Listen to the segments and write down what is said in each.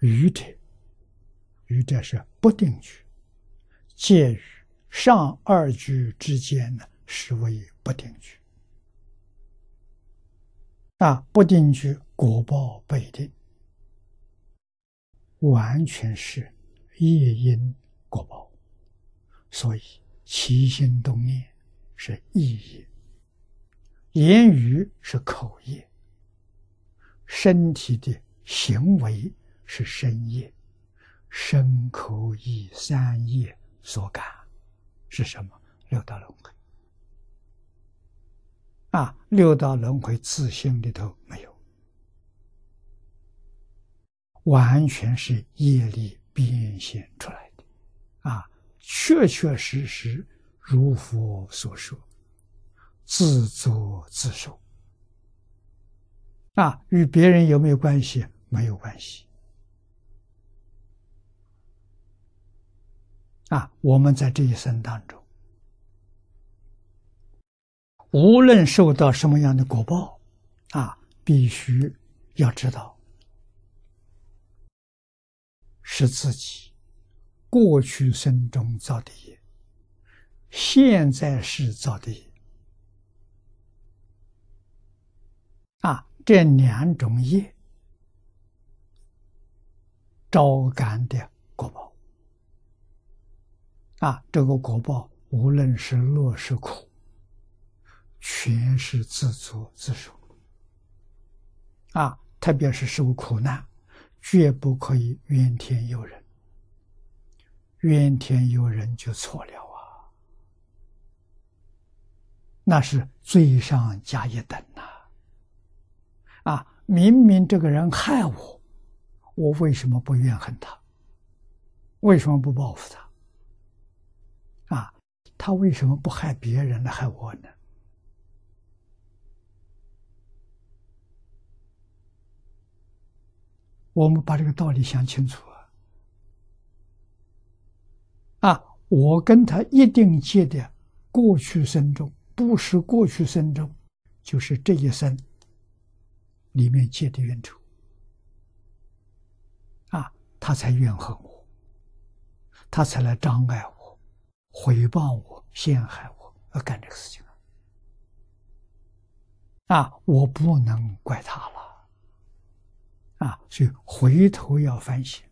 愚者，愚者是不定句，介于上二句之间呢，是为不定句。啊，不定句果报不一定，完全是业因果报，所以起心动念是意业，言语是口业，身体的行为是身业，身口意三业所感是什么？六道轮回。啊，六道轮回自性里头没有，完全是业力变现出来的，啊，确确实实如佛所说，自作自受，啊，与别人有没有关系？没有关系，啊，我们在这一生当中。无论受到什么样的果报，啊，必须要知道是自己过去生中造的业，现在是造的业，啊，这两种业招感的果报，啊，这个果报无论是乐是苦。全是自作自受啊！特别是受苦难，绝不可以怨天尤人。怨天尤人就错了啊！那是罪上加一等呐！啊，明明这个人害我，我为什么不怨恨他？为什么不报复他？啊，他为什么不害别人来害我呢？我们把这个道理想清楚啊！啊，我跟他一定结的过去生中，不是过去生中，就是这一生里面结的冤仇啊，他才怨恨我，他才来障碍我、诽谤我、陷害我，要干这个事情啊！我不能怪他了。啊，所以回头要反省。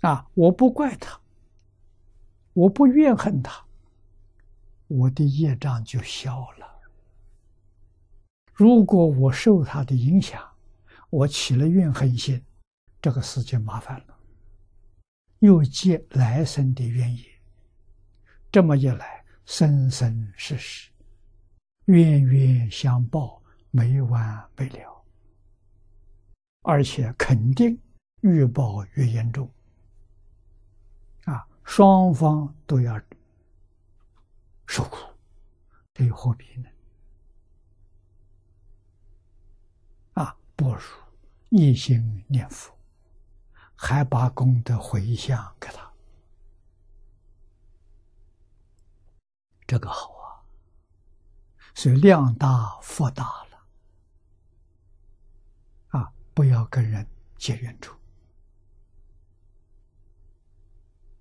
啊，我不怪他，我不怨恨他，我的业障就消了。如果我受他的影响，我起了怨恨心，这个事情麻烦了，又结来生的怨业。这么一来，生生世世，冤冤相报，没完没了。而且肯定越报越严重，啊，双方都要受苦，这何必呢？啊，不如一心念佛，还把功德回向给他，这个好啊，所以量大福大了啊。不要跟人结冤仇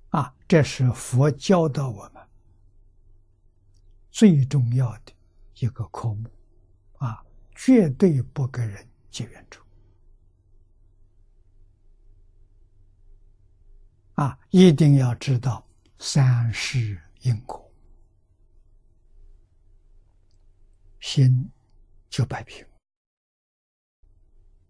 啊！这是佛教导我们最重要的一个科目啊！绝对不跟人结冤仇啊！一定要知道三世因果，心就摆平。